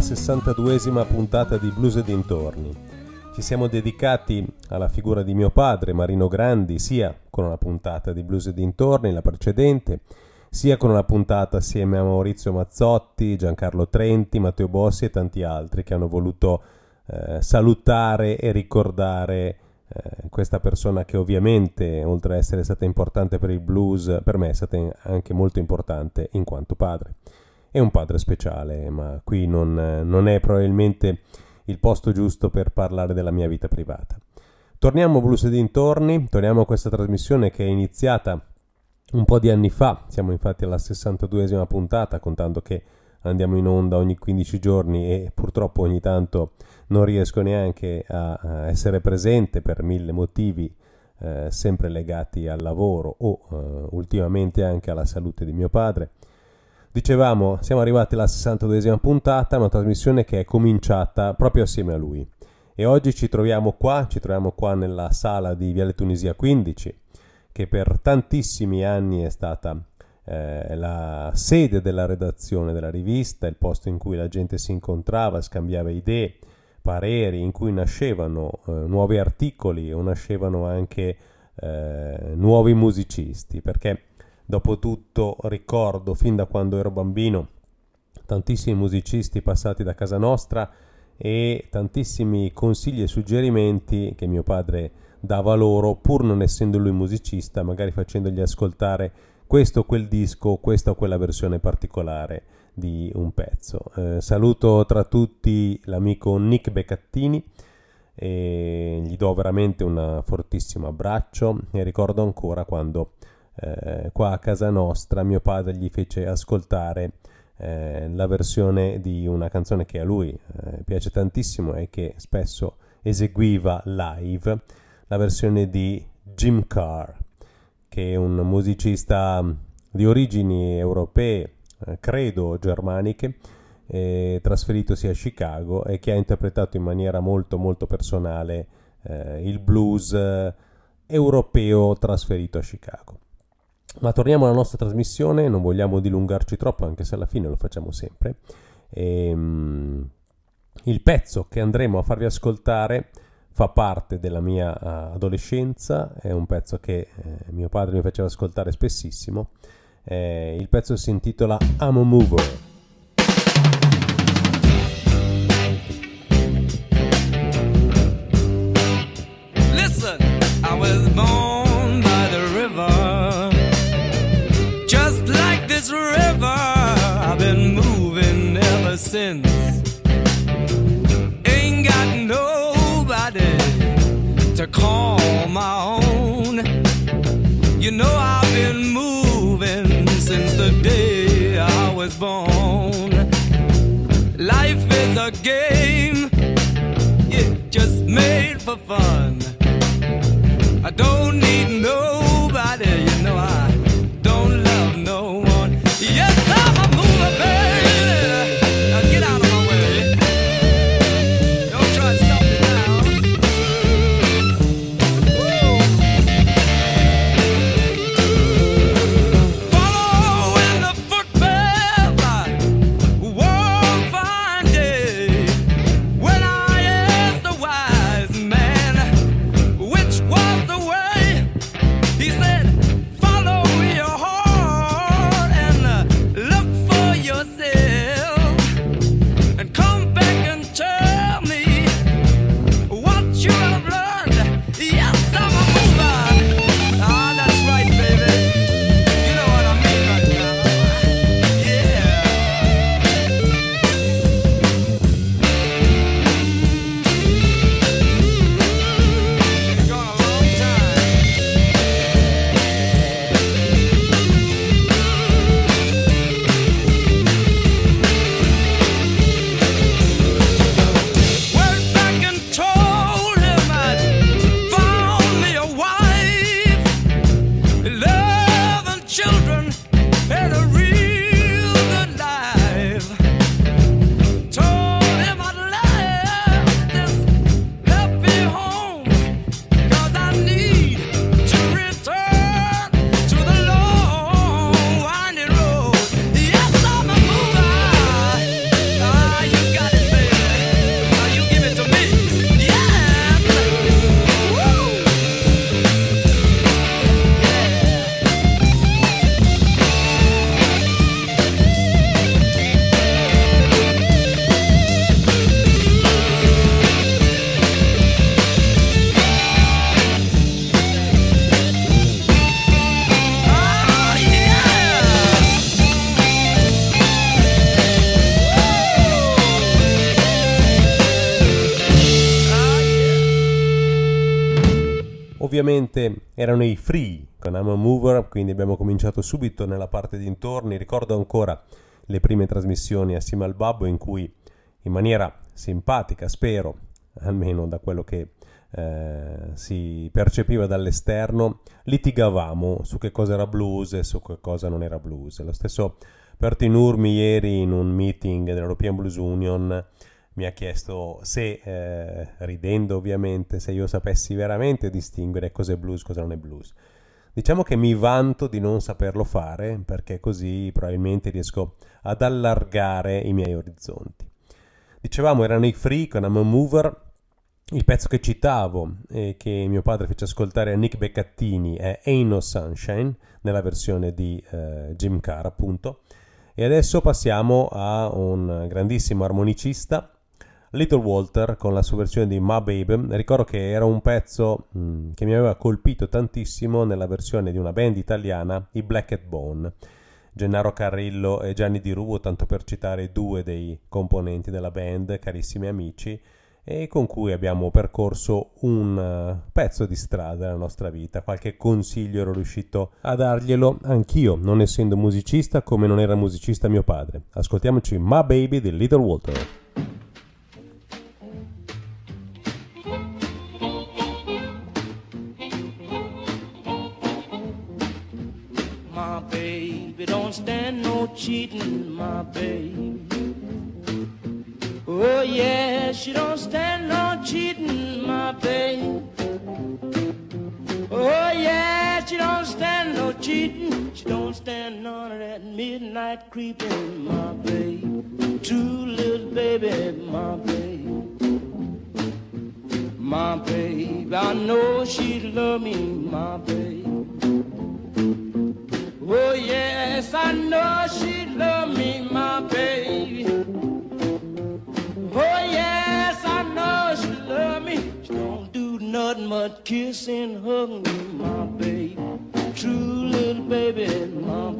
benvenuti alla 62esima puntata di Blues e dintorni. Ci siamo dedicati alla figura di mio padre, Marino Grandi, sia con una puntata di Blues e dintorni, la precedente, sia con una puntata assieme a Maurizio Mazzotti, Giancarlo Trenti, Matteo Bossi e tanti altri che hanno voluto eh, salutare e ricordare eh, questa persona che ovviamente, oltre ad essere stata importante per il blues, per me è stata anche molto importante in quanto padre. È un padre speciale, ma qui non, non è probabilmente il posto giusto per parlare della mia vita privata. Torniamo a Blues e dintorni, torniamo a questa trasmissione che è iniziata un po' di anni fa, siamo infatti alla 62esima puntata, contando che andiamo in onda ogni 15 giorni e purtroppo ogni tanto non riesco neanche a, a essere presente per mille motivi eh, sempre legati al lavoro o eh, ultimamente anche alla salute di mio padre. Dicevamo, siamo arrivati alla 62esima puntata, una trasmissione che è cominciata proprio assieme a lui. E oggi ci troviamo qua, ci troviamo qua nella sala di Viale Tunisia 15, che per tantissimi anni è stata eh, la sede della redazione della rivista, il posto in cui la gente si incontrava, scambiava idee, pareri, in cui nascevano eh, nuovi articoli o nascevano anche eh, nuovi musicisti, perché Dopo tutto ricordo fin da quando ero bambino tantissimi musicisti passati da casa nostra e tantissimi consigli e suggerimenti che mio padre dava loro, pur non essendo lui musicista, magari facendogli ascoltare questo o quel disco, questa o quella versione particolare di un pezzo. Eh, saluto tra tutti l'amico Nick Beccattini e gli do veramente un fortissimo abbraccio e ricordo ancora quando eh, qua a casa nostra mio padre gli fece ascoltare eh, la versione di una canzone che a lui eh, piace tantissimo e che spesso eseguiva live, la versione di Jim Carr, che è un musicista di origini europee, eh, credo germaniche, trasferitosi a Chicago e che ha interpretato in maniera molto molto personale eh, il blues europeo trasferito a Chicago. Ma torniamo alla nostra trasmissione, non vogliamo dilungarci troppo, anche se alla fine lo facciamo sempre. E, um, il pezzo che andremo a farvi ascoltare fa parte della mia uh, adolescenza, è un pezzo che eh, mio padre mi faceva ascoltare spessissimo. Eh, il pezzo si intitola I'm a Mover. You know I've been moving since the day I was born. Life is a game, yeah, just made for fun. I don't ovviamente erano i Free con I'm a Mover, quindi abbiamo cominciato subito nella parte dintorni. Ricordo ancora le prime trasmissioni assieme al Babbo in cui in maniera simpatica, spero, almeno da quello che eh, si percepiva dall'esterno, litigavamo su che cosa era blues e su che cosa non era blues. Lo stesso Berti Nurmi ieri in un meeting dell'European Blues Union mi ha chiesto se, eh, ridendo ovviamente, se io sapessi veramente distinguere cos'è blues e cosa non è blues. Diciamo che mi vanto di non saperlo fare perché così probabilmente riesco ad allargare i miei orizzonti. Dicevamo erano i Free con I'm a Mover, il pezzo che citavo e che mio padre fece ascoltare a Nick Beccattini è Ain't No Sunshine nella versione di eh, Jim Carr appunto e adesso passiamo a un grandissimo armonicista Little Walter con la sua versione di Ma Baby. Ricordo che era un pezzo mm, che mi aveva colpito tantissimo nella versione di una band italiana, i Black and Bone. Gennaro Carrillo e Gianni Di Rubo, tanto per citare due dei componenti della band, carissimi amici, e con cui abbiamo percorso un uh, pezzo di strada nella nostra vita. Qualche consiglio ero riuscito a darglielo anch'io, non essendo musicista come non era musicista mio padre. Ascoltiamoci Ma Baby di Little Walter. Cheating, my baby. Oh yeah, she don't stand no cheating, my baby. Oh yeah, she don't stand no cheating. She don't stand none of that midnight creeping, my baby. True little baby, my baby. My baby, I know she love me, my baby. Hug me, my baby. True little baby, my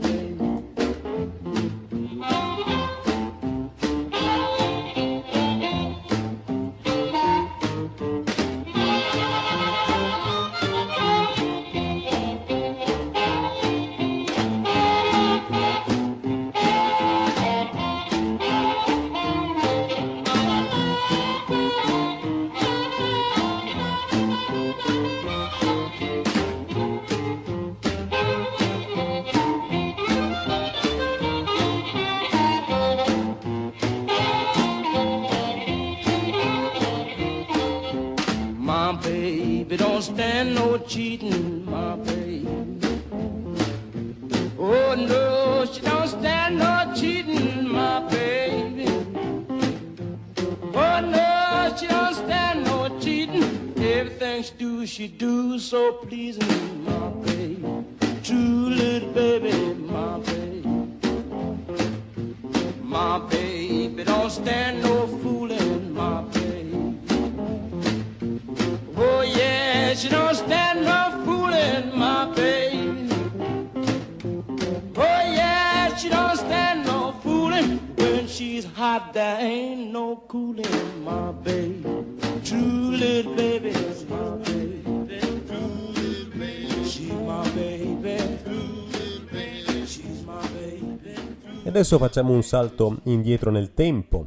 adesso facciamo un salto indietro nel tempo.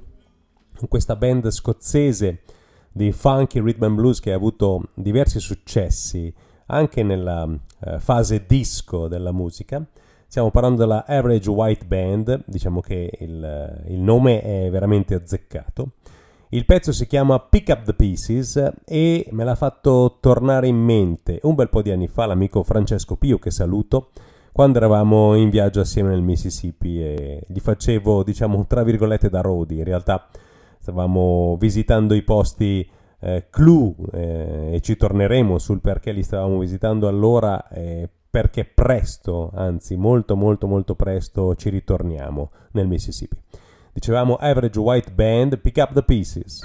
Questa band scozzese di funky rhythm and blues che ha avuto diversi successi anche nella eh, fase disco della musica. Stiamo parlando della Average White Band, diciamo che il, il nome è veramente azzeccato. Il pezzo si chiama Pick Up the Pieces e me l'ha fatto tornare in mente un bel po' di anni fa l'amico Francesco Pio, che saluto, quando eravamo in viaggio assieme nel Mississippi e gli facevo, diciamo, tra virgolette da roadie. In realtà stavamo visitando i posti eh, clou eh, e ci torneremo sul perché li stavamo visitando allora. Eh, perché presto, anzi molto molto molto presto ci ritorniamo nel Mississippi. Dicevamo Average White Band, Pick Up the Pieces.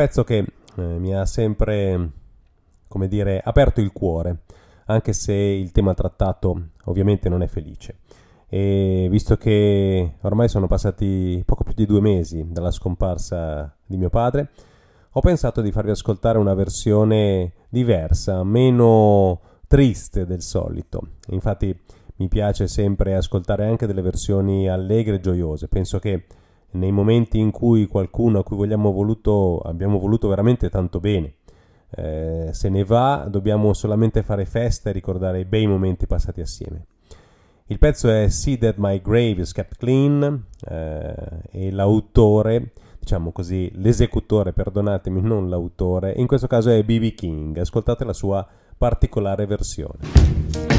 Pezzo che eh, mi ha sempre, come dire, aperto il cuore, anche se il tema trattato ovviamente non è felice. E visto che ormai sono passati poco più di due mesi dalla scomparsa di mio padre, ho pensato di farvi ascoltare una versione diversa, meno triste del solito. Infatti mi piace sempre ascoltare anche delle versioni allegre e gioiose. Penso che nei momenti in cui qualcuno a cui voluto, abbiamo voluto veramente tanto bene eh, se ne va, dobbiamo solamente fare festa e ricordare i bei momenti passati assieme. Il pezzo è See That My Grave is Kept Clean eh, e l'autore, diciamo così, l'esecutore, perdonatemi, non l'autore, in questo caso è B.B. King. Ascoltate la sua particolare versione.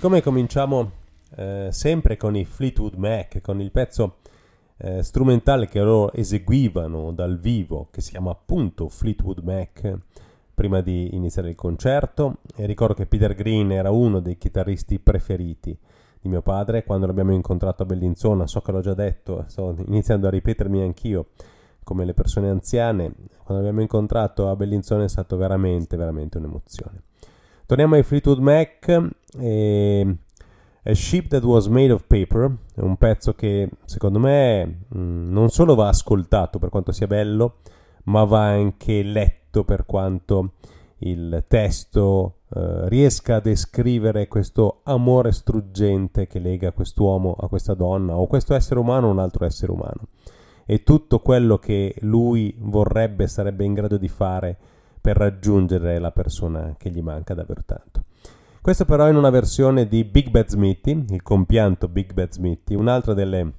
Siccome cominciamo eh, sempre con i Fleetwood Mac, con il pezzo eh, strumentale che loro eseguivano dal vivo, che si chiama appunto Fleetwood Mac, prima di iniziare il concerto, e ricordo che Peter Green era uno dei chitarristi preferiti di mio padre. Quando l'abbiamo incontrato a Bellinzona, so che l'ho già detto, sto iniziando a ripetermi anch'io come le persone anziane, quando l'abbiamo incontrato a Bellinzona è stato veramente, veramente un'emozione. Torniamo ai Fleetwood Mac e A Ship That Was Made of Paper è un pezzo che secondo me mm, non solo va ascoltato per quanto sia bello, ma va anche letto per quanto il testo eh, riesca a descrivere questo amore struggente che lega quest'uomo a questa donna o questo essere umano a un altro essere umano e tutto quello che lui vorrebbe sarebbe in grado di fare per raggiungere la persona che gli manca davvero tanto. Questo però in una versione di Big Bad Smithy, il compianto Big Bad Smithy, un'altra delle,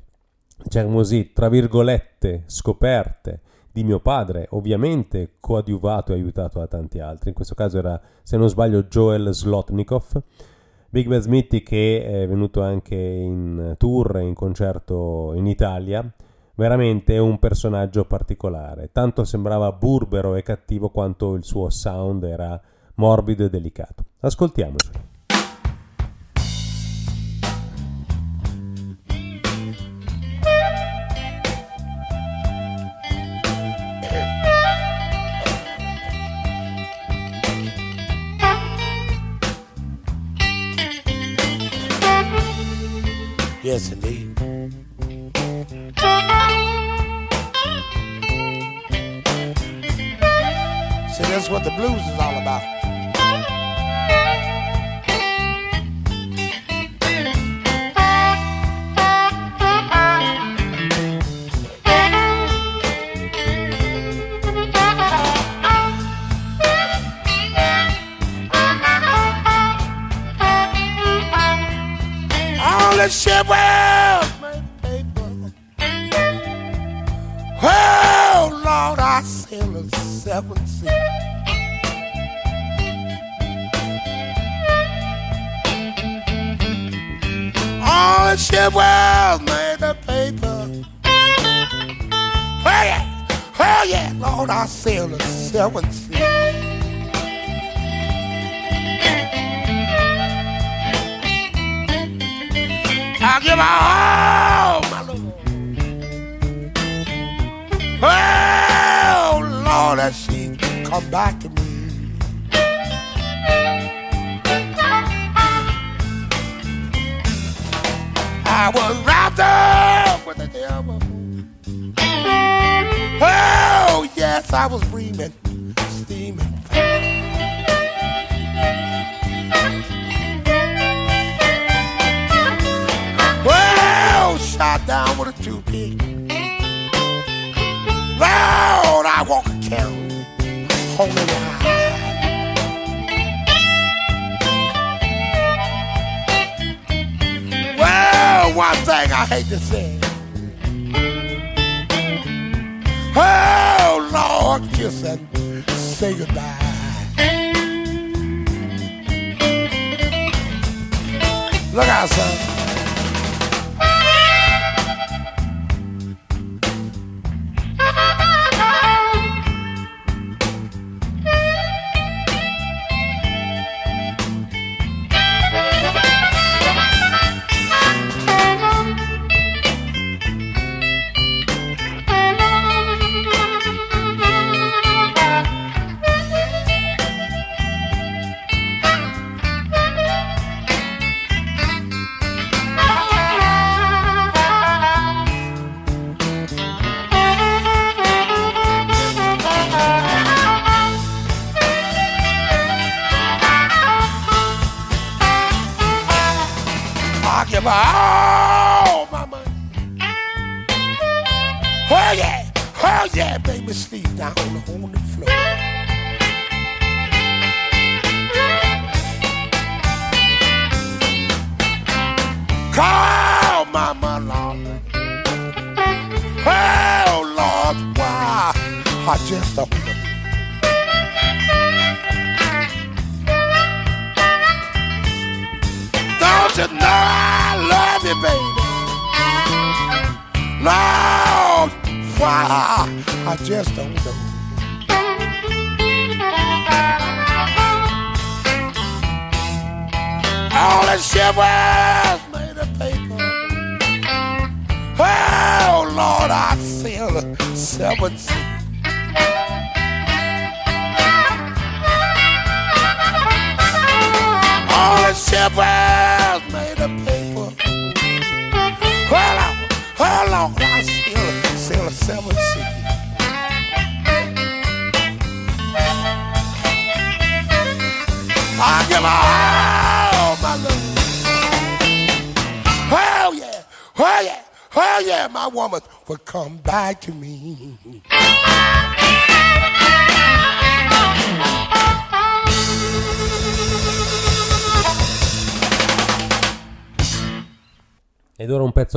diciamo così, tra virgolette, scoperte di mio padre, ovviamente coadiuvato e aiutato da tanti altri. In questo caso era, se non sbaglio, Joel Slotnikov. Big Bad Smithy che è venuto anche in tour, in concerto in Italia, veramente un personaggio particolare. Tanto sembrava burbero e cattivo quanto il suo sound era morbido e delicato. Ascoltiamocelo. Yes, indeed.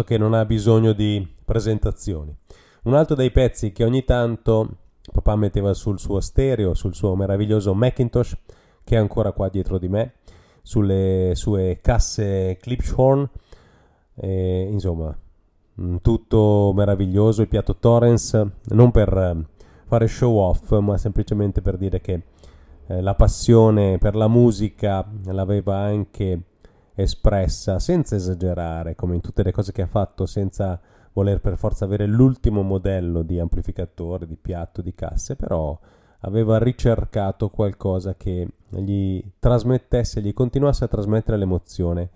Che non ha bisogno di presentazioni. Un altro dei pezzi che ogni tanto papà metteva sul suo stereo, sul suo meraviglioso Macintosh, che è ancora qua dietro di me, sulle sue casse Clipshorn, e, insomma, mm, tutto meraviglioso, il piatto Torrens, non per eh, fare show off, ma semplicemente per dire che eh, la passione per la musica l'aveva anche espressa senza esagerare, come in tutte le cose che ha fatto, senza voler per forza avere l'ultimo modello di amplificatore, di piatto, di casse, però aveva ricercato qualcosa che gli trasmettesse, gli continuasse a trasmettere l'emozione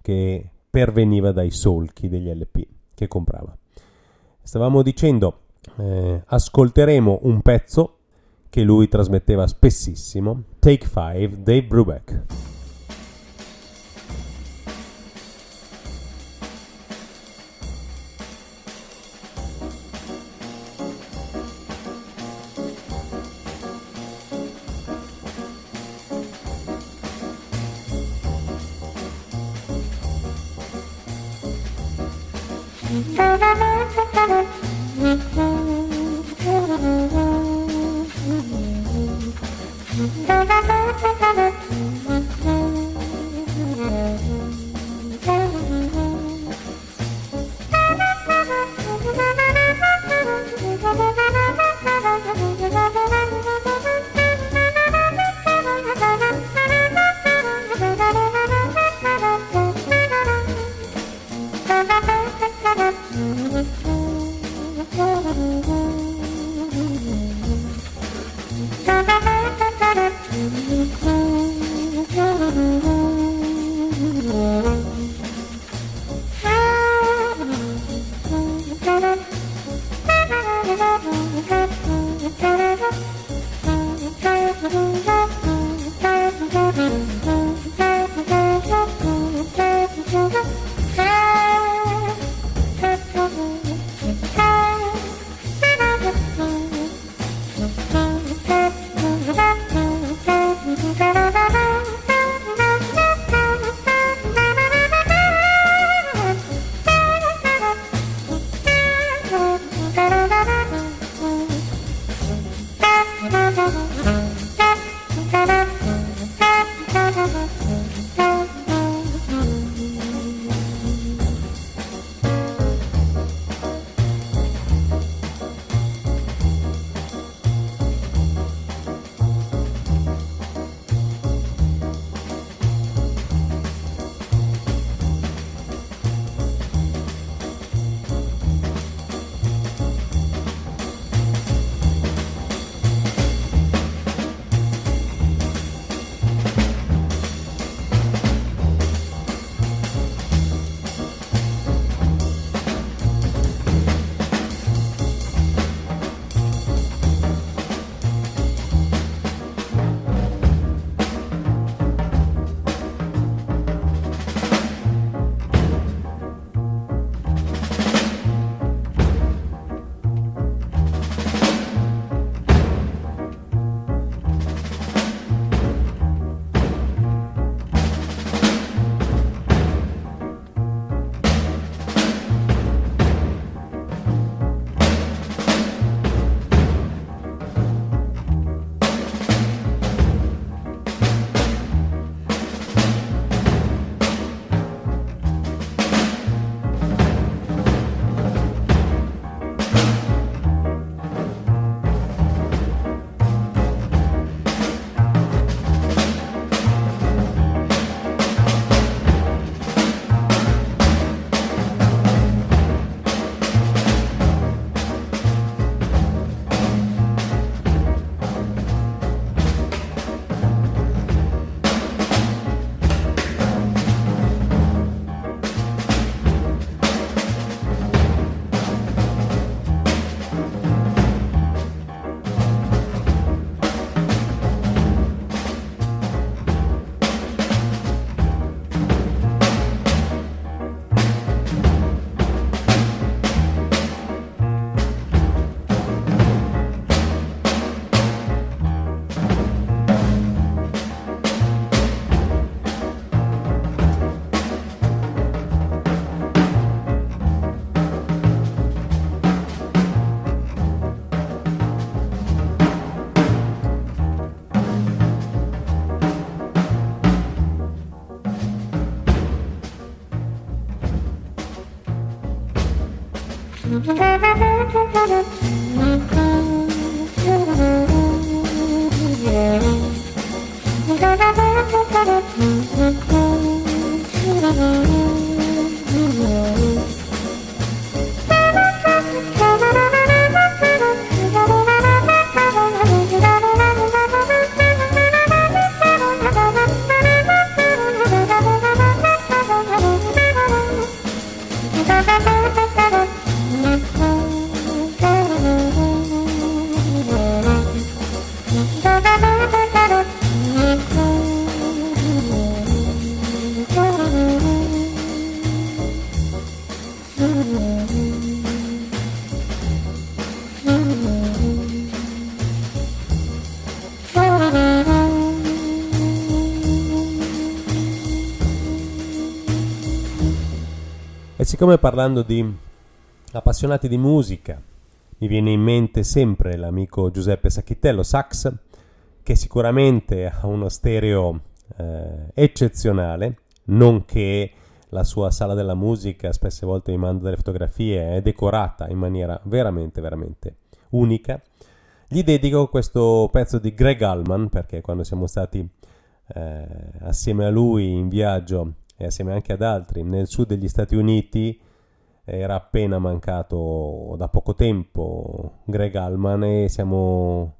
che perveniva dai solchi degli LP che comprava. Stavamo dicendo, eh, ascolteremo un pezzo che lui trasmetteva spessissimo, Take 5, Dave Brubeck. Thank you. Siccome parlando di appassionati di musica mi viene in mente sempre l'amico Giuseppe Sacchitello, sax, che sicuramente ha uno stereo eh, eccezionale, nonché la sua sala della musica, spesse volte mi manda delle fotografie, è decorata in maniera veramente, veramente unica. Gli dedico questo pezzo di Greg Allman, perché quando siamo stati eh, assieme a lui in viaggio e assieme anche ad altri nel sud degli Stati Uniti era appena mancato da poco tempo Greg Allman e siamo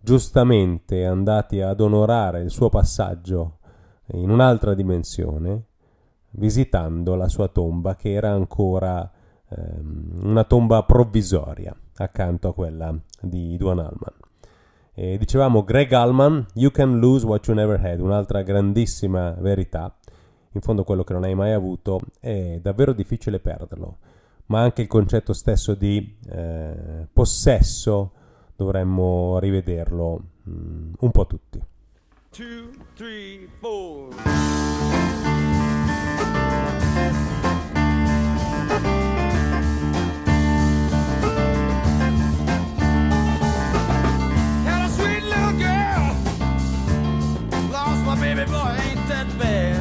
giustamente andati ad onorare il suo passaggio in un'altra dimensione visitando la sua tomba che era ancora ehm, una tomba provvisoria accanto a quella di Duane Allman. E dicevamo Greg Allman, You Can Lose What You Never Had, un'altra grandissima verità in fondo quello che non hai mai avuto è davvero difficile perderlo, ma anche il concetto stesso di eh, possesso dovremmo rivederlo mm, un po' tutti. Two, three, baby boy ain't that bad.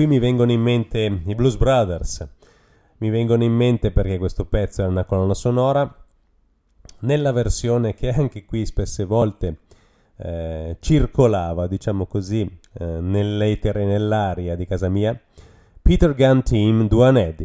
Qui mi vengono in mente i Blues Brothers. Mi vengono in mente perché questo pezzo è una colonna sonora nella versione che anche qui spesse volte eh, circolava, diciamo così, eh, nell'etere, nell'aria di casa mia, Peter Gunn Team Duane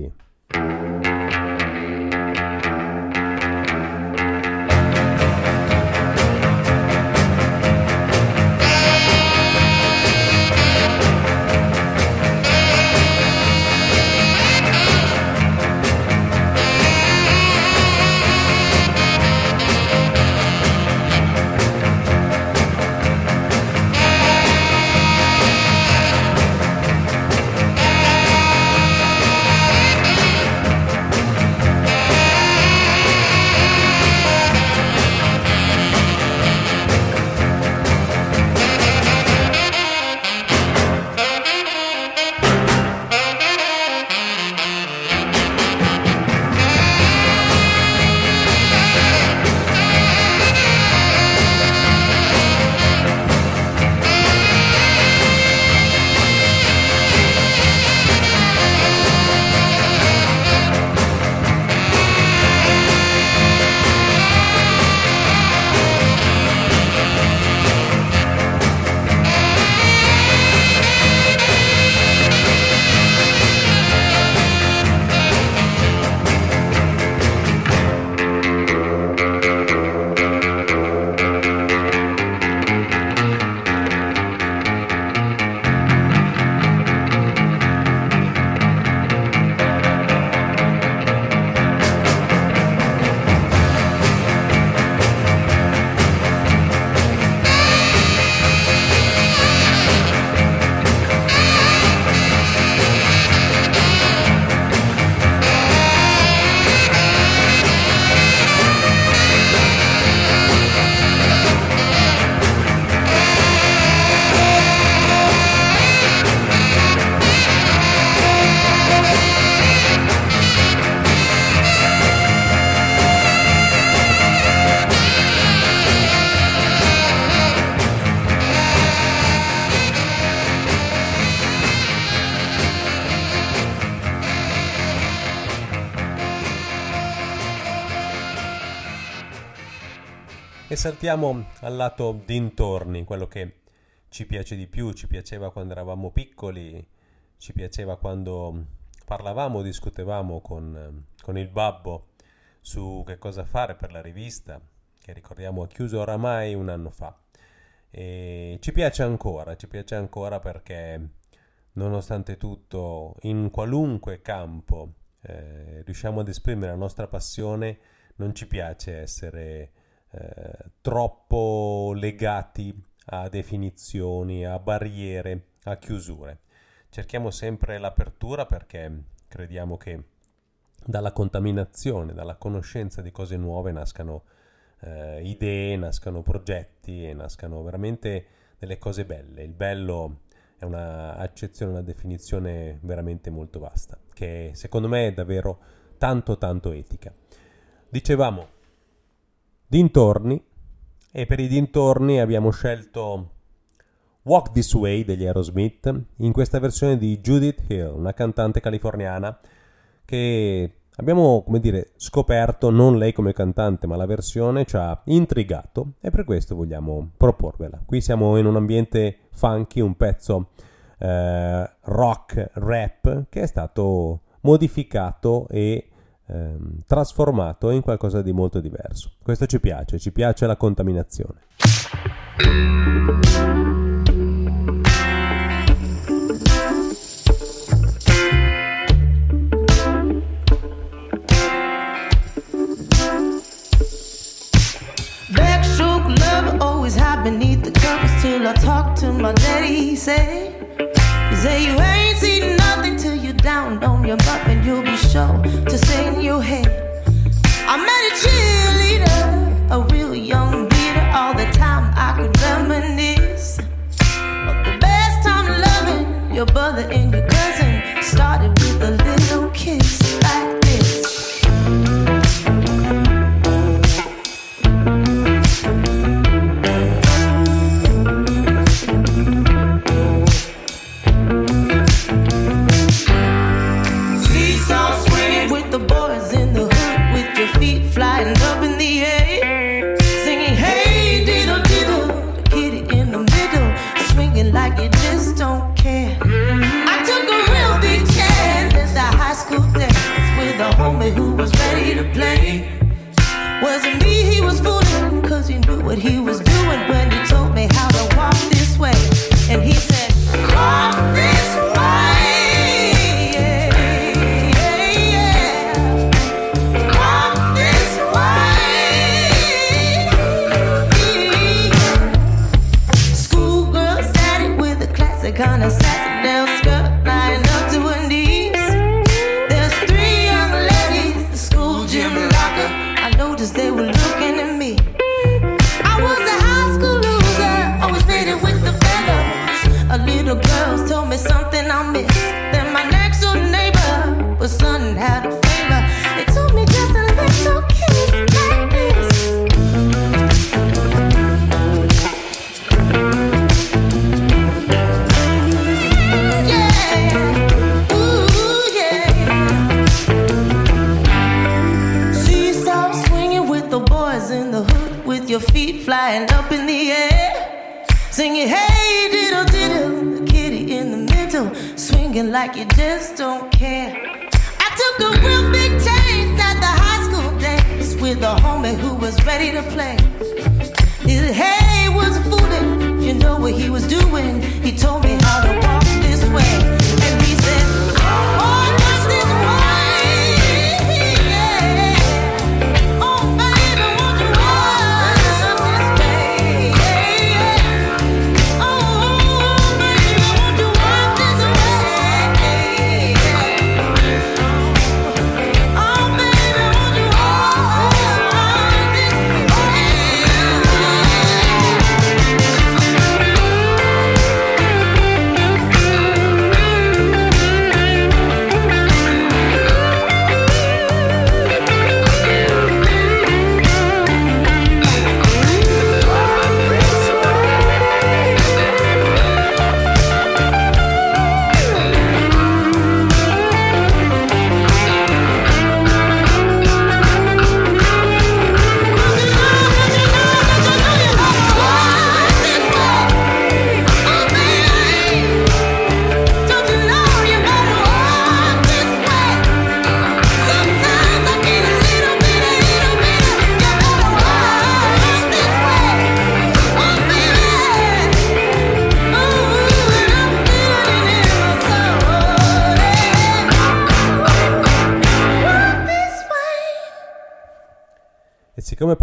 saltiamo al lato dintorni, quello che ci piace di più, ci piaceva quando eravamo piccoli, ci piaceva quando parlavamo, discutevamo con, con il babbo su che cosa fare per la rivista, che ricordiamo ha chiuso oramai un anno fa. E ci piace ancora, ci piace ancora perché nonostante tutto, in qualunque campo eh, riusciamo ad esprimere la nostra passione, non ci piace essere eh, troppo legati a definizioni, a barriere, a chiusure. Cerchiamo sempre l'apertura perché crediamo che dalla contaminazione, dalla conoscenza di cose nuove nascano eh, idee, nascano progetti e nascano veramente delle cose belle. Il bello è un'accezione, una definizione veramente molto vasta, che secondo me è davvero tanto tanto etica. Dicevamo, dintorni e per i dintorni abbiamo scelto Walk This Way degli Aerosmith in questa versione di Judith Hill, una cantante californiana che abbiamo, come dire, scoperto non lei come cantante, ma la versione ci ha intrigato e per questo vogliamo proporvela. Qui siamo in un ambiente funky, un pezzo eh, rock rap che è stato modificato e ehm, trasformato in qualcosa di molto diverso. Questo ci piace, ci piace la contaminazione. Backstroke love always hide beneath the covers till I talk to my daddy. Say, say you ain't seen nothing till you down on your butt and you'll be sure to in your head. I met a cheerleader, a real young beater. All the time I could reminisce. But the best time loving your brother and your cousin But he was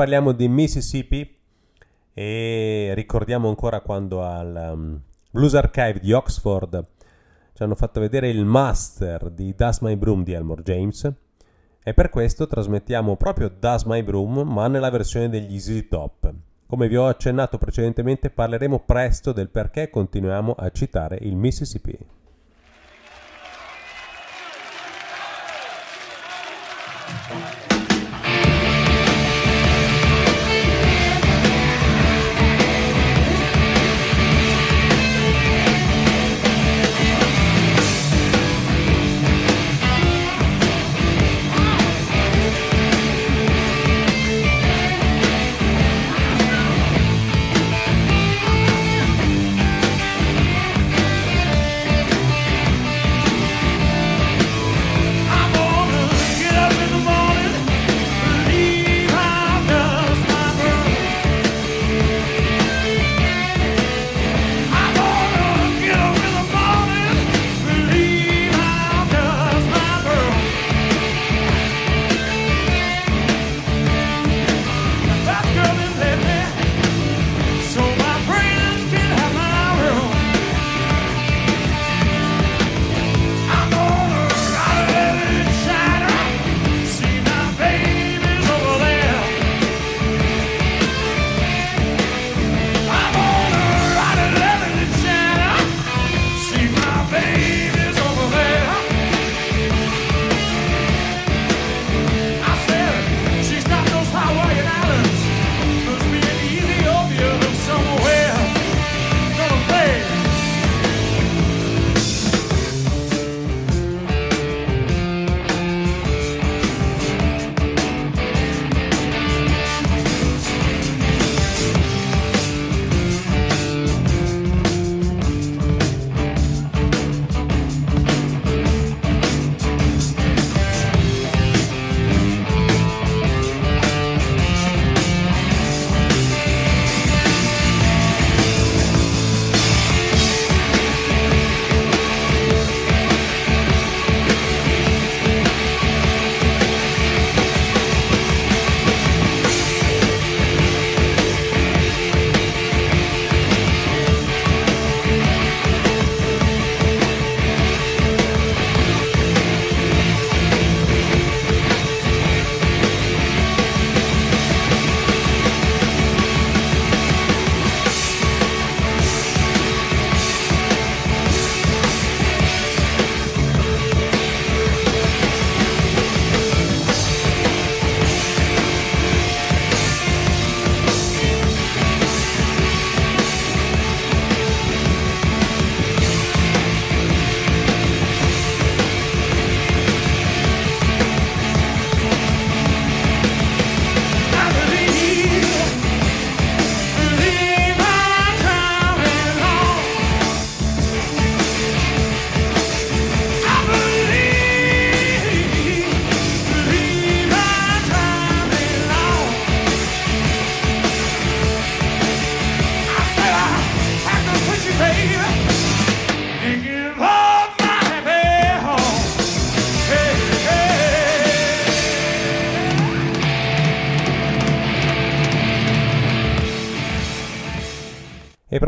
parliamo di Mississippi e ricordiamo ancora quando al um, Blues Archive di Oxford ci hanno fatto vedere il master di Das My Broom di Elmore James e per questo trasmettiamo proprio Das My Broom ma nella versione degli Easy Top. Come vi ho accennato precedentemente parleremo presto del perché continuiamo a citare il Mississippi.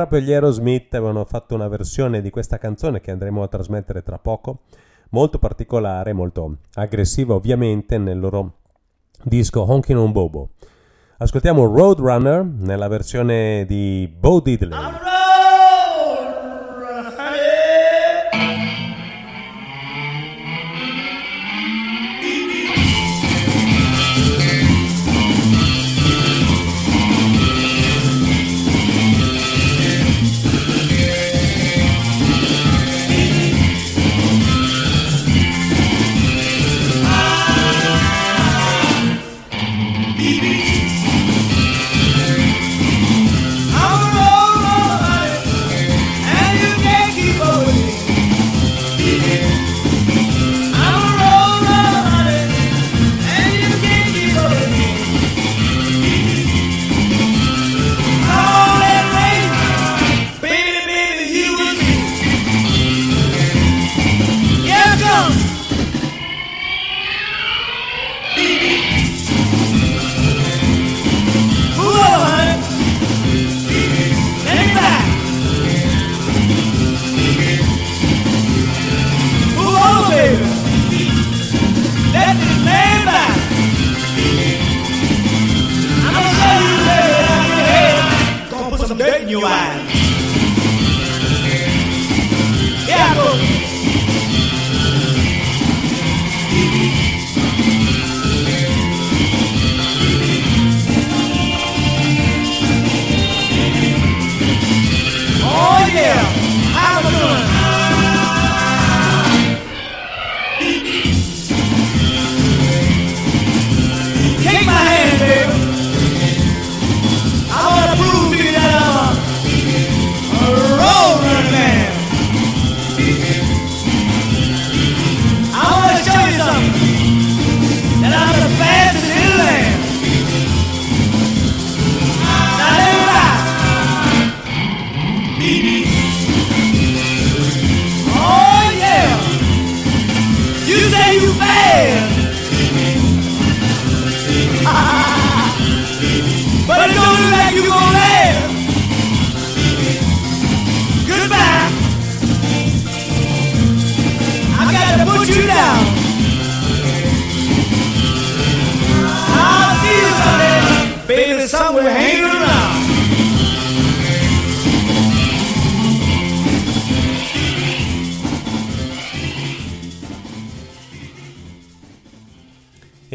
Proprio gli Aerosmith avevano fatto una versione di questa canzone che andremo a trasmettere tra poco, molto particolare, molto aggressiva ovviamente nel loro disco Honkin' on Bobo. Ascoltiamo Roadrunner nella versione di Bo Diddley. E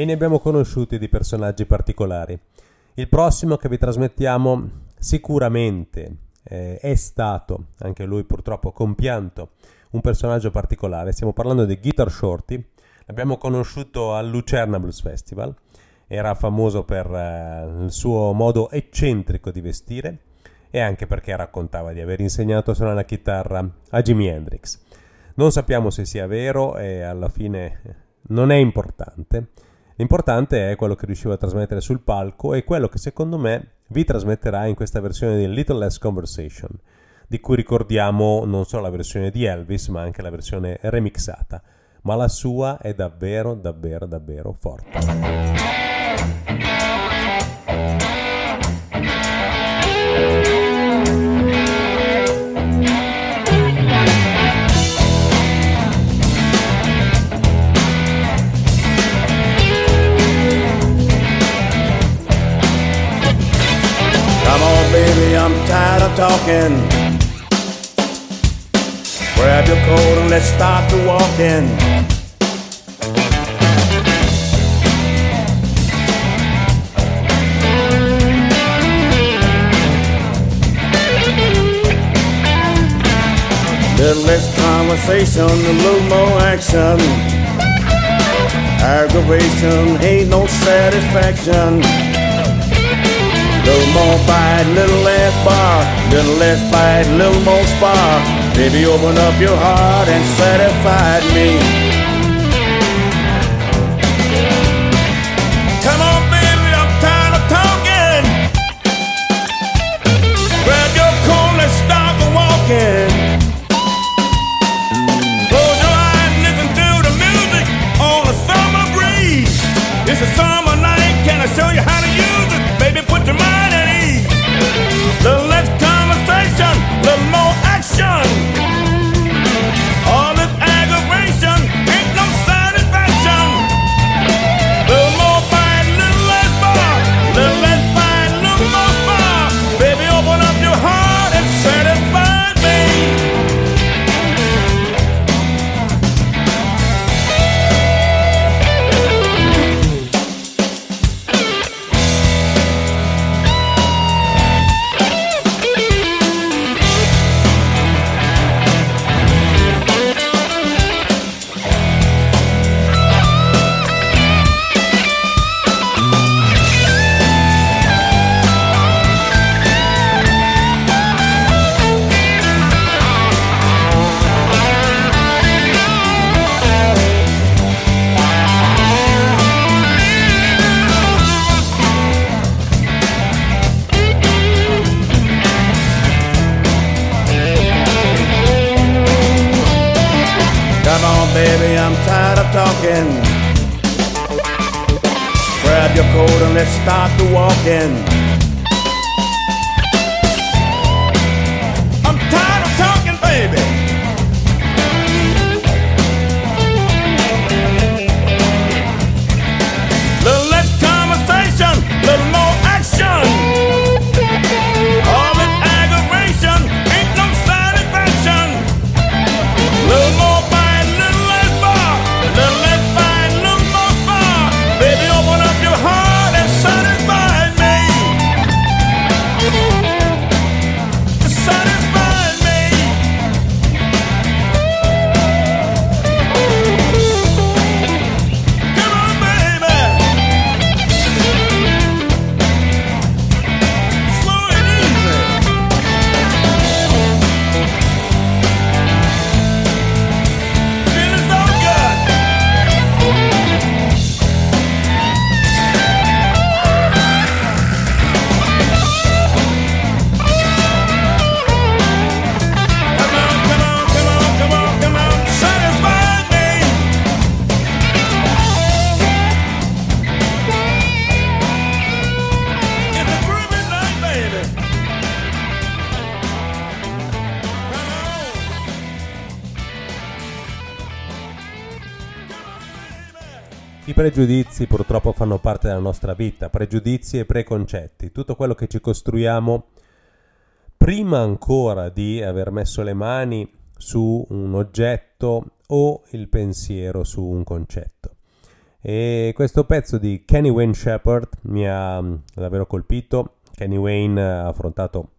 ne abbiamo conosciuti di personaggi particolari. Il prossimo che vi trasmettiamo sicuramente eh, è stato, anche lui purtroppo compianto, un personaggio particolare. Stiamo parlando di Guitar Shorty, l'abbiamo conosciuto al Lucerna Blues Festival, era famoso per eh, il suo modo eccentrico di vestire e anche perché raccontava di aver insegnato a suonare la chitarra a Jimi Hendrix. Non sappiamo se sia vero e alla fine non è importante. L'importante è quello che riuscivo a trasmettere sul palco e quello che secondo me vi trasmetterà in questa versione di Little Less Conversation, di cui ricordiamo non solo la versione di Elvis ma anche la versione remixata, ma la sua è davvero davvero davvero forte. Tired of talking. Grab your coat and let's start to walking. Little less conversation, a little more action. Aggravation ain't no satisfaction. Little more fight, little less bar. Little less fight, little more spar. Baby, open up your heart and satisfy me. Pregiudizi purtroppo fanno parte della nostra vita, pregiudizi e preconcetti, tutto quello che ci costruiamo prima ancora di aver messo le mani su un oggetto o il pensiero su un concetto. E questo pezzo di Kenny Wayne Shepherd mi ha mm, davvero colpito. Kenny Wayne ha affrontato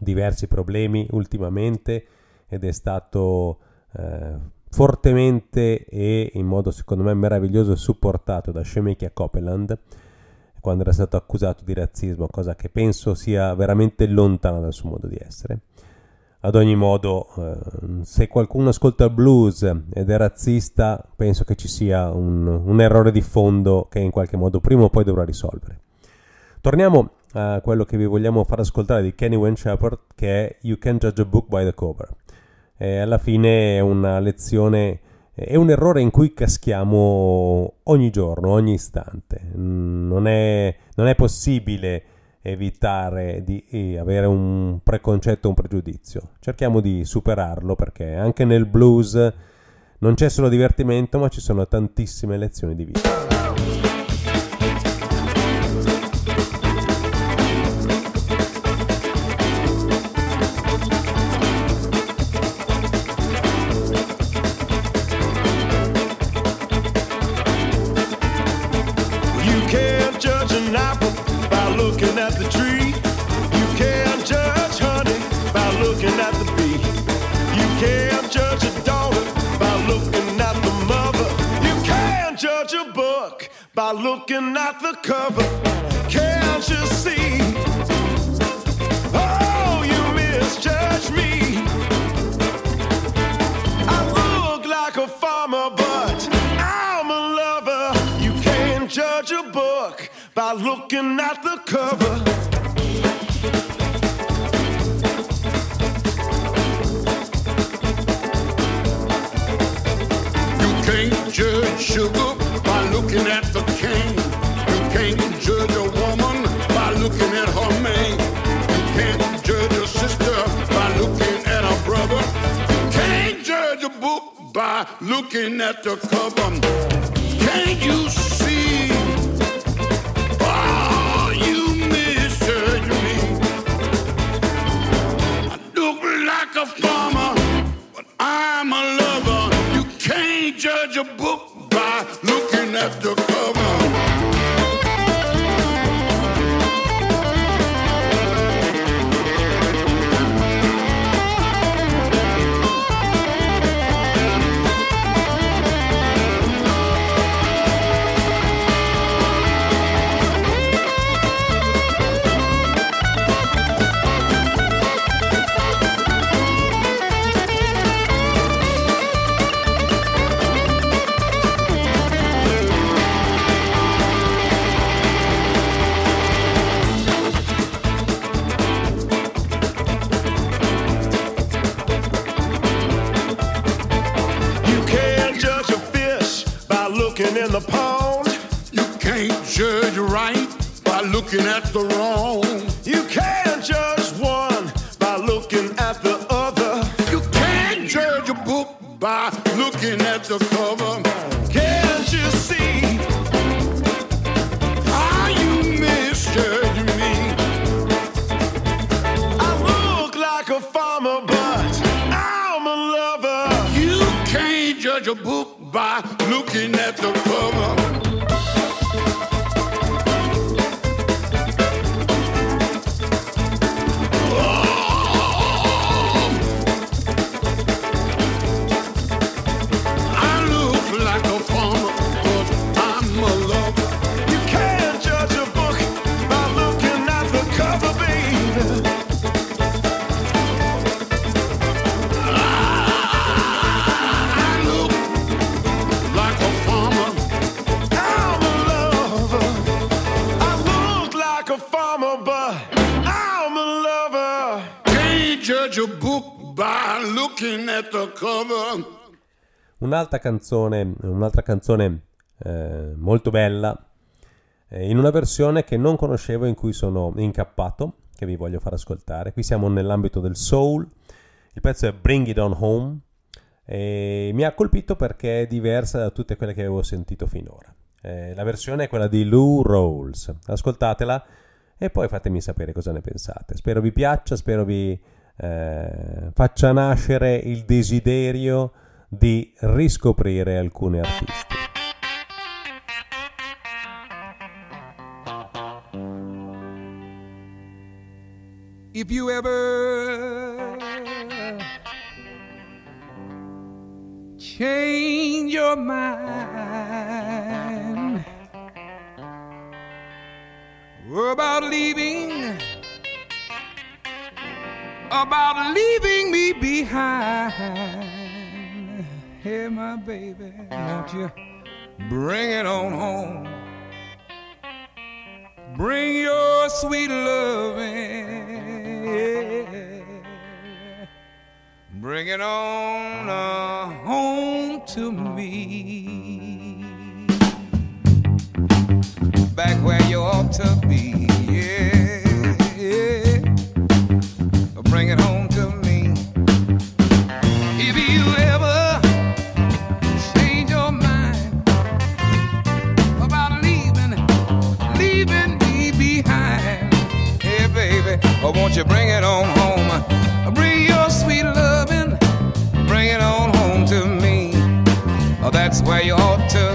diversi problemi ultimamente ed è stato eh, fortemente e in modo secondo me meraviglioso supportato da Shemekya Copeland quando era stato accusato di razzismo, cosa che penso sia veramente lontana dal suo modo di essere. Ad ogni modo, eh, se qualcuno ascolta blues ed è razzista, penso che ci sia un, un errore di fondo che in qualche modo prima o poi dovrà risolvere. Torniamo a quello che vi vogliamo far ascoltare di Kenny Wayne Shepherd, che è You Can't Judge a Book by the Cover. E alla fine è una lezione, è un errore in cui caschiamo ogni giorno, ogni istante. Non è, non è possibile evitare di eh, avere un preconcetto, un pregiudizio. Cerchiamo di superarlo perché anche nel blues non c'è solo divertimento, ma ci sono tantissime lezioni di vita. By looking at the cover. Can't you see? Oh, you misjudge me. I look like a farmer, but I'm a lover. You can't judge a book by looking at the cover. You can't judge sugar by looking at You can't judge a woman by looking at her man. You can't judge a sister by looking at a brother. You can't judge a book by looking at the cover. Can't you see? Oh, you misjudge me. I look like a farmer, but I'm a lover. You can't judge a book by looking at the in the pond. You can't judge right by looking at the wrong. You can't judge one by looking at the other. You can't judge a book by looking at the cover. Looking at the cover. Un'altra canzone, un'altra canzone eh, molto bella, eh, in una versione che non conoscevo, in cui sono incappato, che vi voglio far ascoltare. Qui siamo nell'ambito del soul, il pezzo è Bring It On Home, e mi ha colpito perché è diversa da tutte quelle che avevo sentito finora. Eh, la versione è quella di Lou Rawls, ascoltatela e poi fatemi sapere cosa ne pensate. Spero vi piaccia, spero vi eh, faccia nascere il desiderio di riscoprire alcuni artisti. If you ever change your mind about leaving, about leaving me behind, hey, my baby, won't you bring it on home? Bring your sweet loving. yeah. Bring it on uh, home to me. Back where you ought to be. Bring it home to me. If you ever change your mind about leaving, leaving me behind. Hey, baby, oh, won't you bring it on home? Bring your sweet loving, bring it on home to me. Oh, that's where you ought to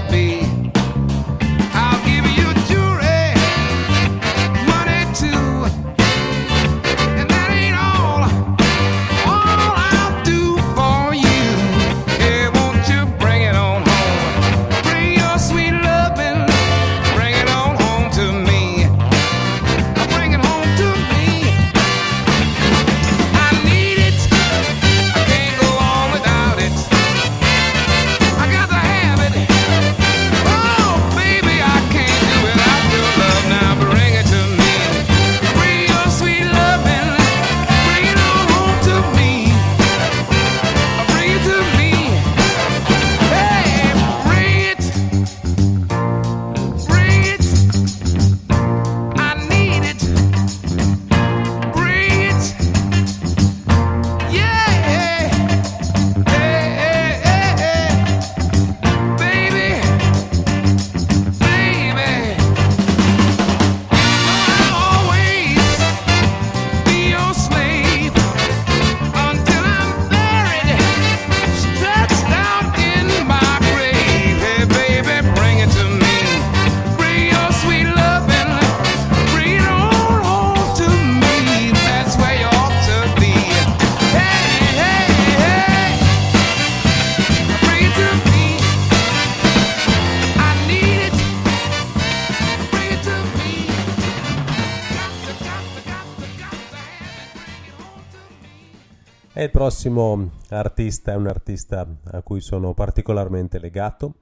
E il prossimo artista è un artista a cui sono particolarmente legato.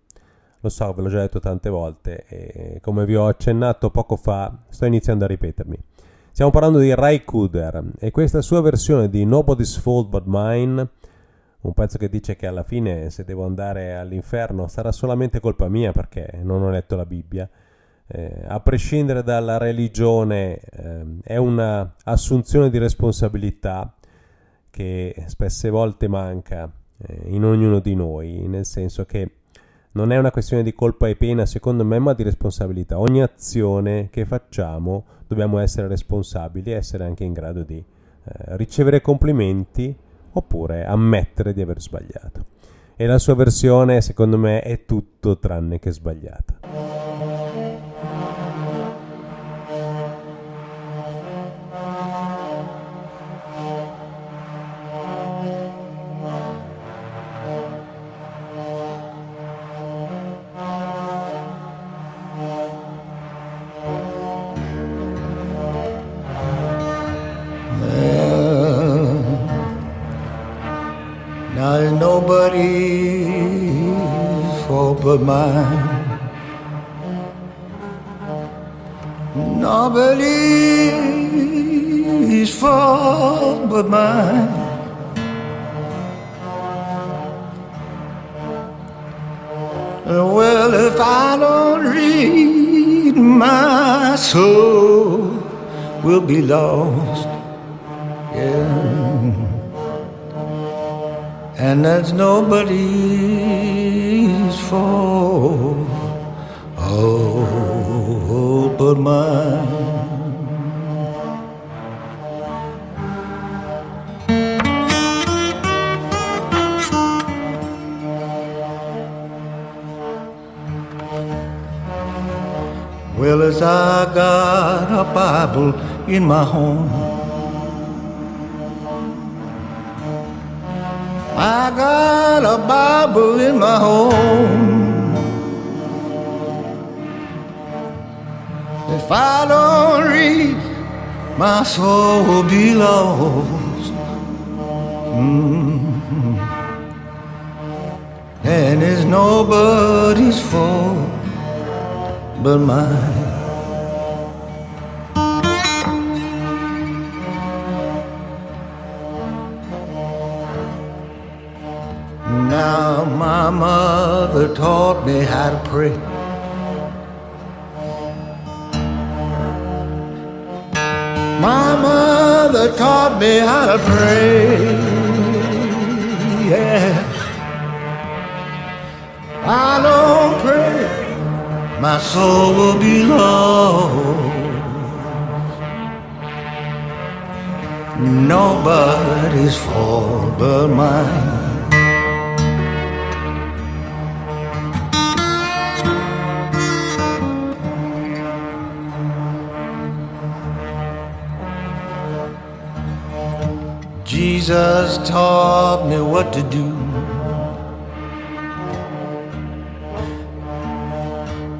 Lo so, ve l'ho già detto tante volte e come vi ho accennato poco fa, sto iniziando a ripetermi. Stiamo parlando di Ray Cooder e questa sua versione di Nobody's Fault But Mine, un pezzo che dice che alla fine se devo andare all'inferno sarà solamente colpa mia perché non ho letto la Bibbia. Eh, a prescindere dalla religione eh, è un'assunzione di responsabilità che spesse volte manca eh, in ognuno di noi, nel senso che non è una questione di colpa e pena secondo me, ma di responsabilità. Ogni azione che facciamo dobbiamo essere responsabili e essere anche in grado di eh, ricevere complimenti oppure ammettere di aver sbagliato. E la sua versione, secondo me, è tutto tranne che sbagliata. Be lost. Yeah. And that's nobody's fault. Oh, but mine. Well, as I got a Bible in my home, I got a Bible in my home. If I don't read, my soul will be lost. Mm-hmm. And it's nobody's fault but mine. My mother taught me how to pray. My mother taught me how to pray. Yeah. I don't pray, my soul will be lost. Nobody's fault but mine. Jesus taught me what to do.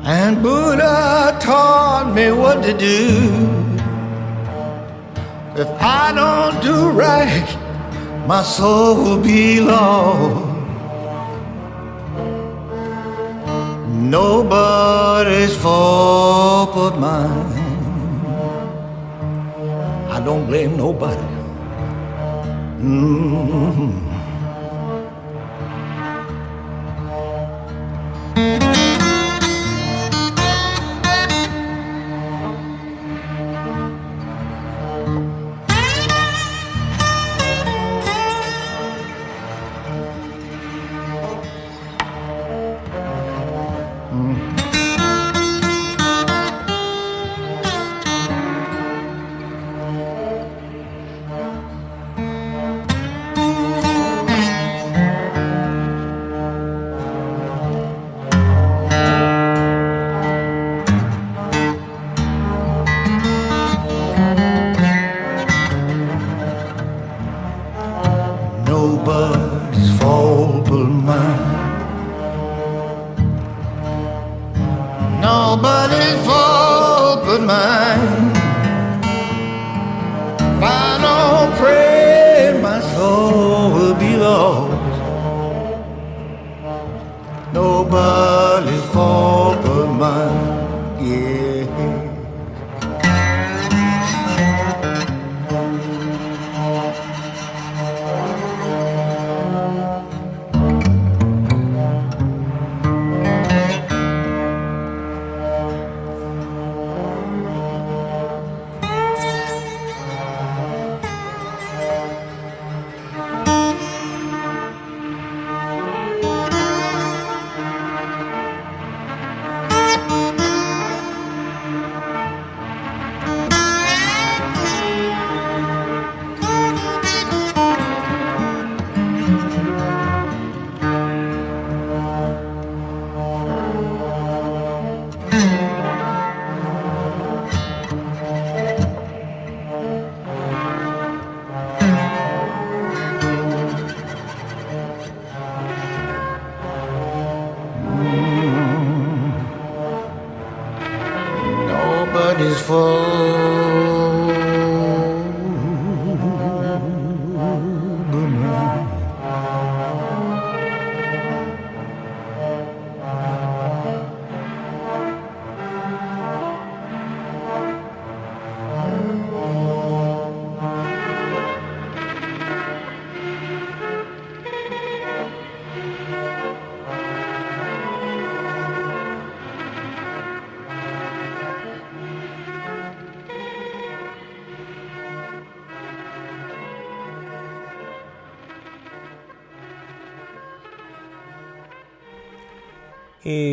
And Buddha taught me what to do. If I don't do right, my soul will be lost. Nobody's fault but mine. I don't blame nobody. Mm-hmm.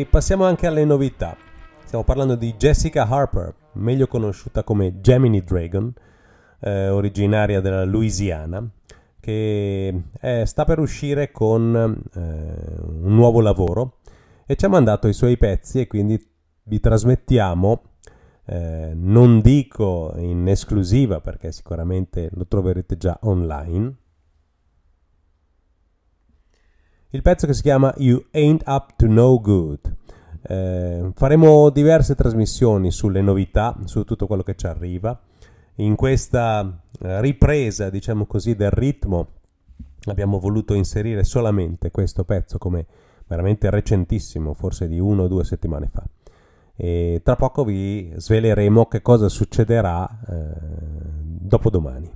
Passiamo anche alle novità. Stiamo parlando di Jessica Harper, meglio conosciuta come Gemini Dragon, eh, originaria della Louisiana, che eh, sta per uscire con eh, un nuovo lavoro e ci ha mandato i suoi pezzi e quindi vi trasmettiamo, eh, non dico in esclusiva perché sicuramente lo troverete già online, il pezzo che si chiama You Ain't Up to No Good. Eh, faremo diverse trasmissioni sulle novità, su tutto quello che ci arriva. In questa eh, ripresa, diciamo così, del ritmo abbiamo voluto inserire solamente questo pezzo come veramente recentissimo, forse di uno o due settimane fa. E tra poco vi sveleremo che cosa succederà eh, dopodomani.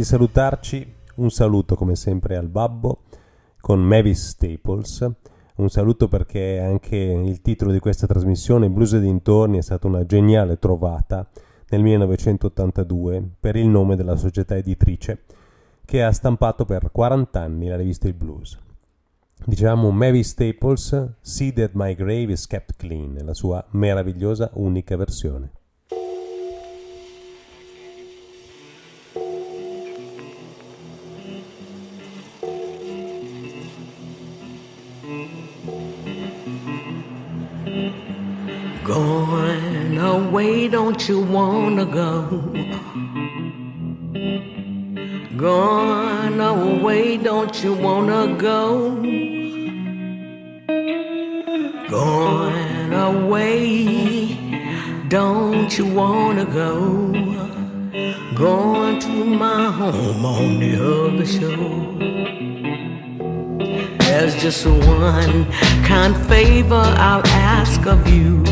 Di salutarci, un saluto come sempre al babbo con Mavis Staples. Un saluto perché anche il titolo di questa trasmissione, Blues e dintorni, è stata una geniale trovata nel 1982 per il nome della società editrice che ha stampato per 40 anni la rivista Il Blues. Dicevamo Mavis Staples, See That My Grave Is Kept Clean, la sua meravigliosa unica versione. Going away, don't you wanna go? Gone away, don't you wanna go? Going away, don't you wanna go? Going to my home on the other shore. There's just one kind favor I'll ask of you.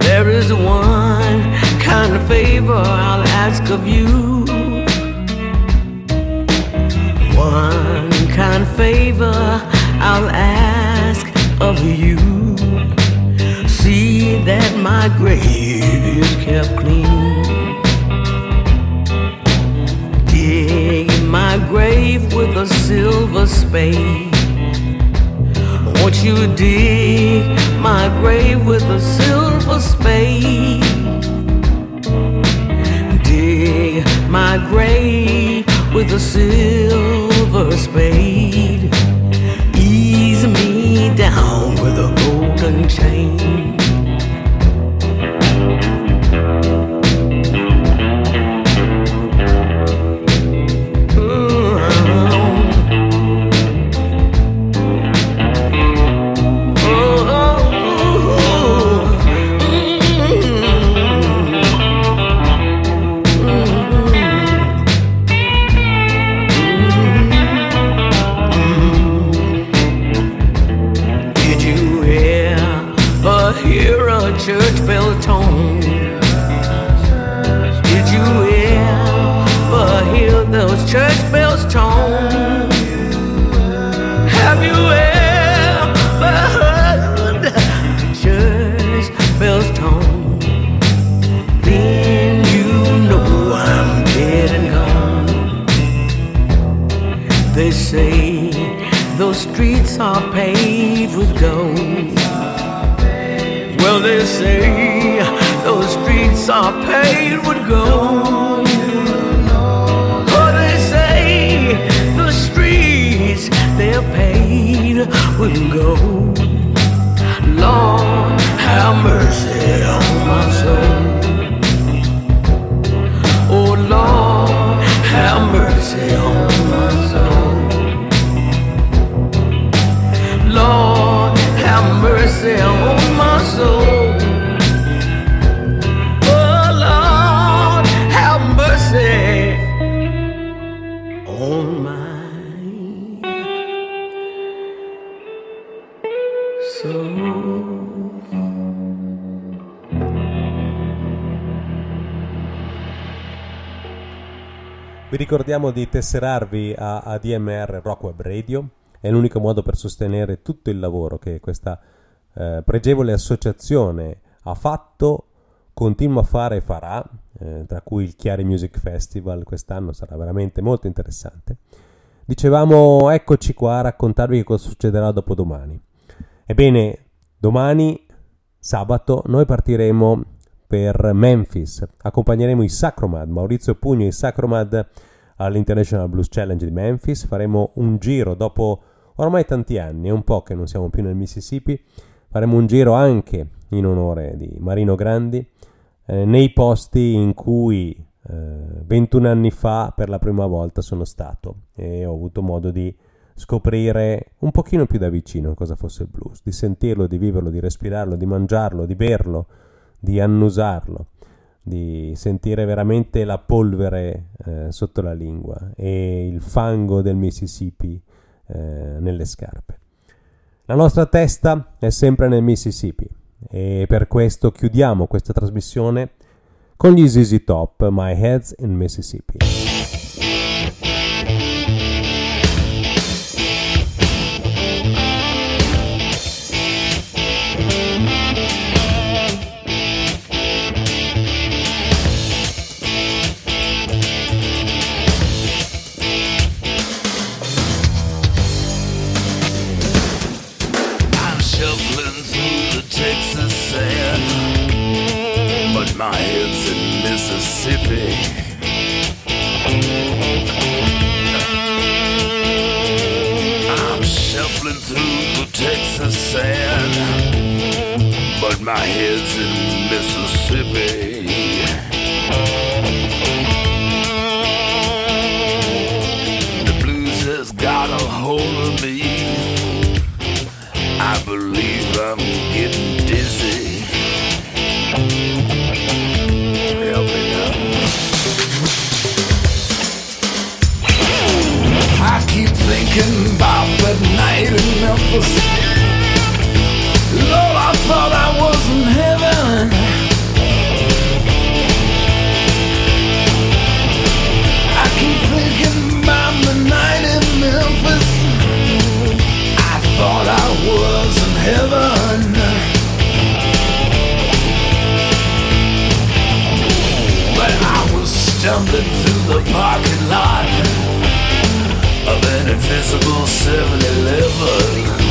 There is one kind favor I'll ask of you. One kind favor I'll ask of you. See that my grave is kept clean. My grave with a silver spade. Won't you dig my grave with a silver spade? Dig my grave with a silver spade. Ease me down with a golden chain. Church bells tone? Have you ever heard church bells tone? Then you know I'm dead and gone. They say those streets are paved with gold. Well, they say those streets are paved with gold. With gold. Lord, have mercy on my soul. Oh, Lord, have mercy on my soul. Lord, have mercy on my soul. Vi ricordiamo di tesserarvi a ADMR Rock Web Radio, è l'unico modo per sostenere tutto il lavoro che questa eh, pregevole associazione ha fatto, continua a fare e farà, eh, tra cui il Chiari Music Festival quest'anno sarà veramente molto interessante. Dicevamo eccoci qua a raccontarvi che cosa succederà dopodomani. Ebbene, domani, sabato, noi partiremo per Memphis. Accompagneremo i Sacromad, Maurizio Pugno e i Sacromad all'International Blues Challenge di Memphis. Faremo un giro dopo ormai tanti anni, è un po' che non siamo più nel Mississippi. Faremo un giro anche in onore di Marino Grandi eh, nei posti in cui eh, 21 anni fa per la prima volta sono stato e ho avuto modo di scoprire un pochino più da vicino cosa fosse il blues, di sentirlo, di viverlo, di respirarlo, di mangiarlo, di berlo, di annusarlo, di sentire veramente la polvere eh, sotto la lingua e il fango del Mississippi eh, nelle scarpe. La nostra testa è sempre nel Mississippi e per questo chiudiamo questa trasmissione con gli Easy Top My Heads in Mississippi. my head's in Mississippi. The blues has got a hold of me. I believe I'm getting dizzy. Help me now. I keep thinking about that night in Memphis. slammed into the parking lot of an invisible 7-Eleven.